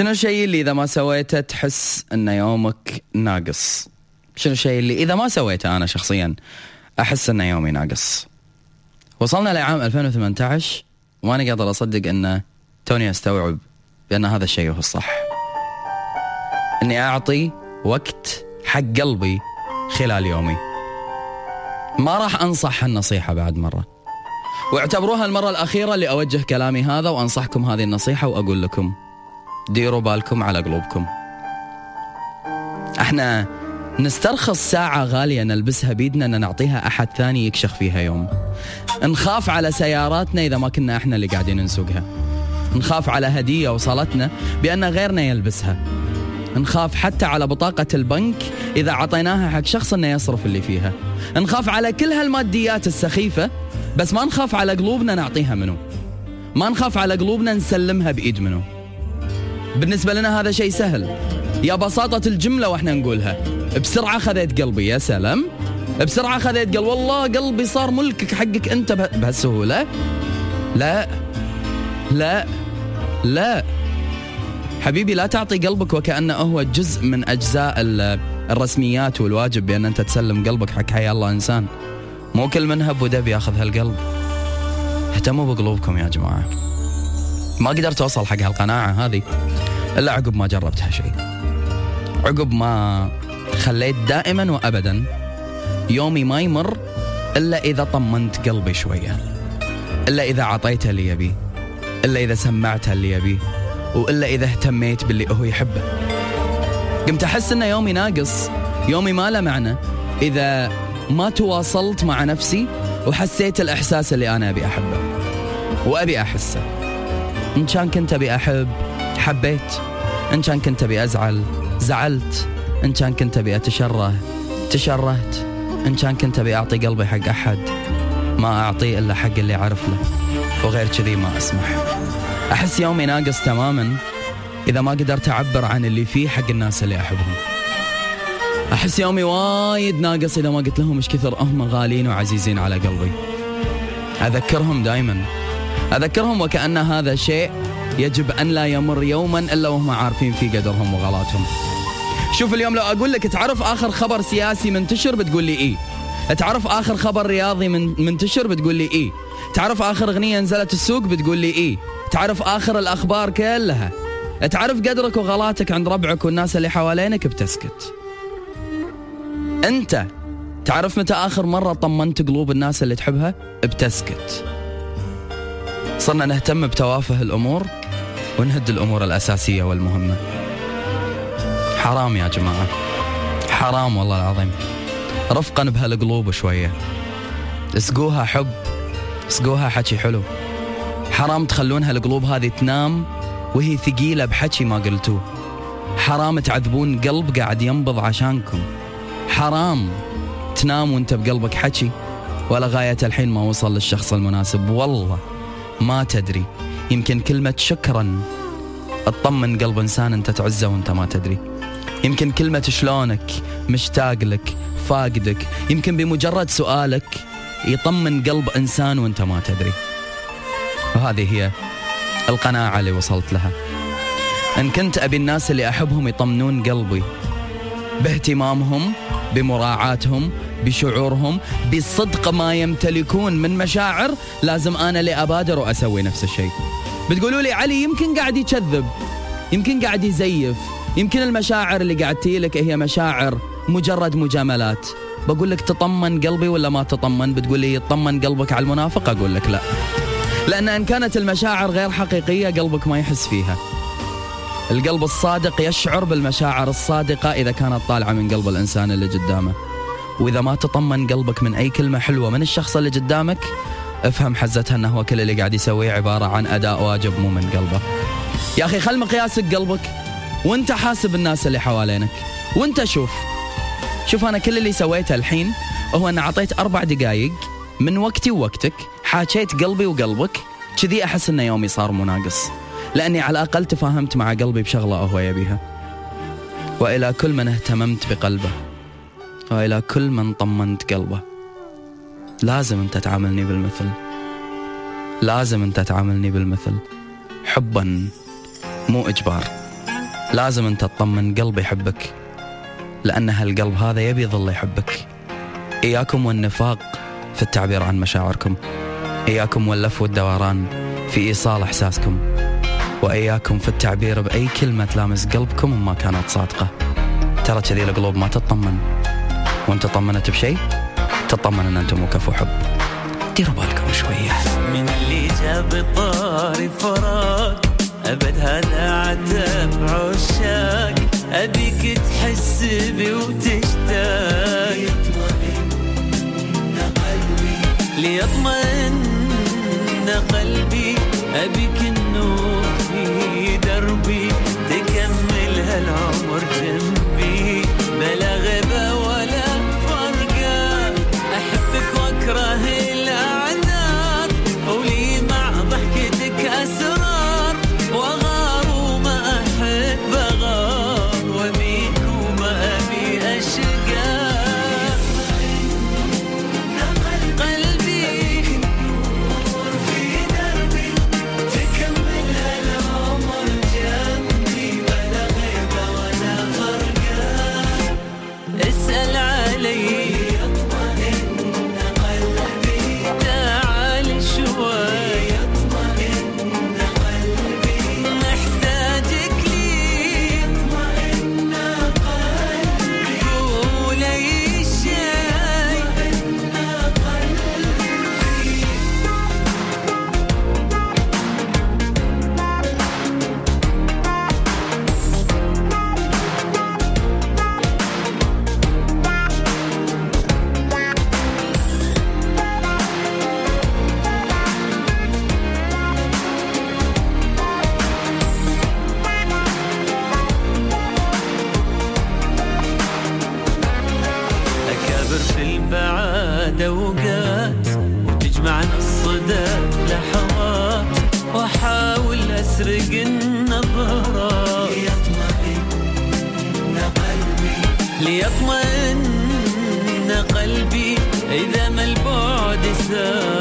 شنو الشيء اللي إذا ما سويته تحس إن يومك ناقص؟ شنو الشيء اللي إذا ما سويته أنا شخصيا أحس إن يومي ناقص. وصلنا لعام 2018 وأنا قادر أصدق إن توني أستوعب بأن هذا الشيء هو الصح. إني أعطي وقت حق قلبي خلال يومي. ما راح أنصح هالنصيحه بعد مرة. واعتبروها المرة الأخيرة اللي اوجه كلامي هذا وأنصحكم هذه النصيحة وأقول لكم ديروا بالكم على قلوبكم. إحنا نسترخص ساعة غالية نلبسها بيدنا إن نعطيها أحد ثاني يكشخ فيها يوم. نخاف على سياراتنا إذا ما كنا إحنا اللي قاعدين نسوقها. نخاف على هدية وصلتنا بأن غيرنا يلبسها. نخاف حتى على بطاقة البنك إذا عطيناها حق شخص إنه يصرف اللي فيها. نخاف على كل هالماديات السخيفة بس ما نخاف على قلوبنا نعطيها منه ما نخاف على قلوبنا نسلمها بإيد منه بالنسبة لنا هذا شيء سهل. يا بساطة الجملة وإحنا نقولها. بسرعة خذيت قلبي يا سلام. بسرعة خذيت قلب والله قلبي صار ملكك حقك أنت بهالسهولة. لا لا لا. حبيبي لا تعطي قلبك وكأنه هو جزء من أجزاء الرسميات والواجب بأن أنت تسلم قلبك حق حي الله إنسان. مو كل من هب ودب ياخذ هالقلب. اهتموا بقلوبكم يا جماعة. ما قدرت أوصل حق هالقناعة هذه إلا عقب ما جربت هالشيء عقب ما خليت دائما وأبدا يومي ما يمر إلا إذا طمنت قلبي شوية إلا إذا عطيته اللي يبيه إلا إذا سمعته اللي يبيه وإلا إذا اهتميت باللي هو يحبه. قمت أحس أن يومي ناقص يومي ما له معنى. إذا ما تواصلت مع نفسي وحسيت الإحساس اللي أنا أبي أحبه وأبي أحسه. إن كان كنت أبي أحب حبيت. إن كان كنت أبي أزعل زعلت. إن كان كنت أبي أتشره تشرهت. إن كان كنت أبي أعطي قلبي حق أحد ما أعطيه إلا حق اللي أعرف له. وغير كذي ما أسمح. أحس يومي ناقص تماما إذا ما قدرت أعبر عن اللي فيه حق الناس اللي أحبهم. أحس يومي وايد ناقص إذا ما قلت لهم إيش كثر هم غاليين وعزيزين على قلبي. أذكرهم دائما أذكرهم وكأن هذا شيء يجب أن لا يمر يوما إلا وهم عارفين في قدرهم وغلاتهم. شوف اليوم لو أقول لك تعرف آخر خبر سياسي منتشر بتقول لي إيه. تعرف آخر خبر رياضي من منتشر بتقول لي إيه. تعرف آخر أغنية نزلت السوق بتقول لي إيه. تعرف آخر الأخبار كلها. تعرف قدرك وغلاتك عند ربعك والناس اللي حوالينك بتسكت. أنت تعرف متى آخر مرة طمنت قلوب الناس اللي تحبها؟ بتسكت. صرنا نهتم بتوافه الأمور ونهد الأمور الأساسية والمهمة. حرام يا جماعة. حرام والله العظيم. رفقا بهالقلوب شوية. اسقوها حب اسقوها حكي حلو. حرام تخلون هالقلوب هذه تنام وهي ثقيلة بحكي ما قلتوه. حرام تعذبون قلب قاعد ينبض عشانكم. حرام تنام وانت بقلبك حكي ولا غاية الحين ما وصل للشخص المناسب. والله. ما تدري. يمكن كلمة شكرا. تطمن قلب إنسان أنت تعزه وأنت ما تدري. يمكن كلمة شلونك؟ مشتاق لك فاقدك. يمكن بمجرد سؤالك يطمن قلب إنسان وأنت ما تدري. وهذه هي القناعة اللي وصلت لها. إن كنت أبي الناس اللي أحبهم يطمنون قلبي باهتمامهم بمراعاتهم بشعورهم بصدق ما يمتلكون من مشاعر لازم أنا اللي ابادر وأسوي نفس الشيء. بتقولوا لي علي يمكن قاعد يكذب يمكن قاعد يزيف يمكن المشاعر اللي قاعد لك هي مشاعر مجرد مجاملات. بقول لك تطمن قلبي ولا ما تطمن؟ بتقول لي يطمن قلبك على المنافق؟ أقول لك لا. لأن إن كانت المشاعر غير حقيقية قلبك ما يحس فيها. القلب الصادق يشعر بالمشاعر الصادقة إذا كانت طالعة من قلب الإنسان اللي قدامه. وإذا ما تطمن قلبك من أي كلمة حلوة من الشخص اللي قدامك افهم حزتها إنه هو كل اللي قاعد يسويه عبارة عن أداء واجب مو من قلبه يا أخي خل مقياسك قلبك وأنت حاسب الناس اللي حوالينك. وأنت شوف شوف أنا كل اللي سويته الحين هو ان أعطيت أربع دقائق من وقتي ووقتك حاكيت قلبي وقلبك كذي أحس ان يومي صار مناقص. لأني على الأقل تفاهمت مع قلبي بشغلة هو يبيها. وإلى كل من اهتممت بقلبه. والى كل من طمنت قلبه. لازم أنت تعاملني بالمثل. لازم أنت تعاملني بالمثل. حبا مو إجبار. لازم أنت تطمن قلب يحبك. لأن هالقلب هذا يبي يظل يحبك. إياكم والنفاق في التعبير عن مشاعركم. إياكم واللف والدوران في إيصال إحساسكم. وإياكم في التعبير بأي كلمة تلامس قلبكم ما كانت صادقة. ترى كذي القلوب ما تطمن. وانت طمنت بشيء؟ تطمن ان أنتم وكفوا حب ديروا بالكم شوية. من اللي جاب الطاري فراق. أبد هذا عتب عشاق. أبيك تحس بي وتشتاق. ليطمئن قلبي. أبيك أكابر في البعاد أوقات وتجمعنا الصدف لحظات وأحاول أسرق النظرات. ليطمئن قلبي إذا ما البعد سافر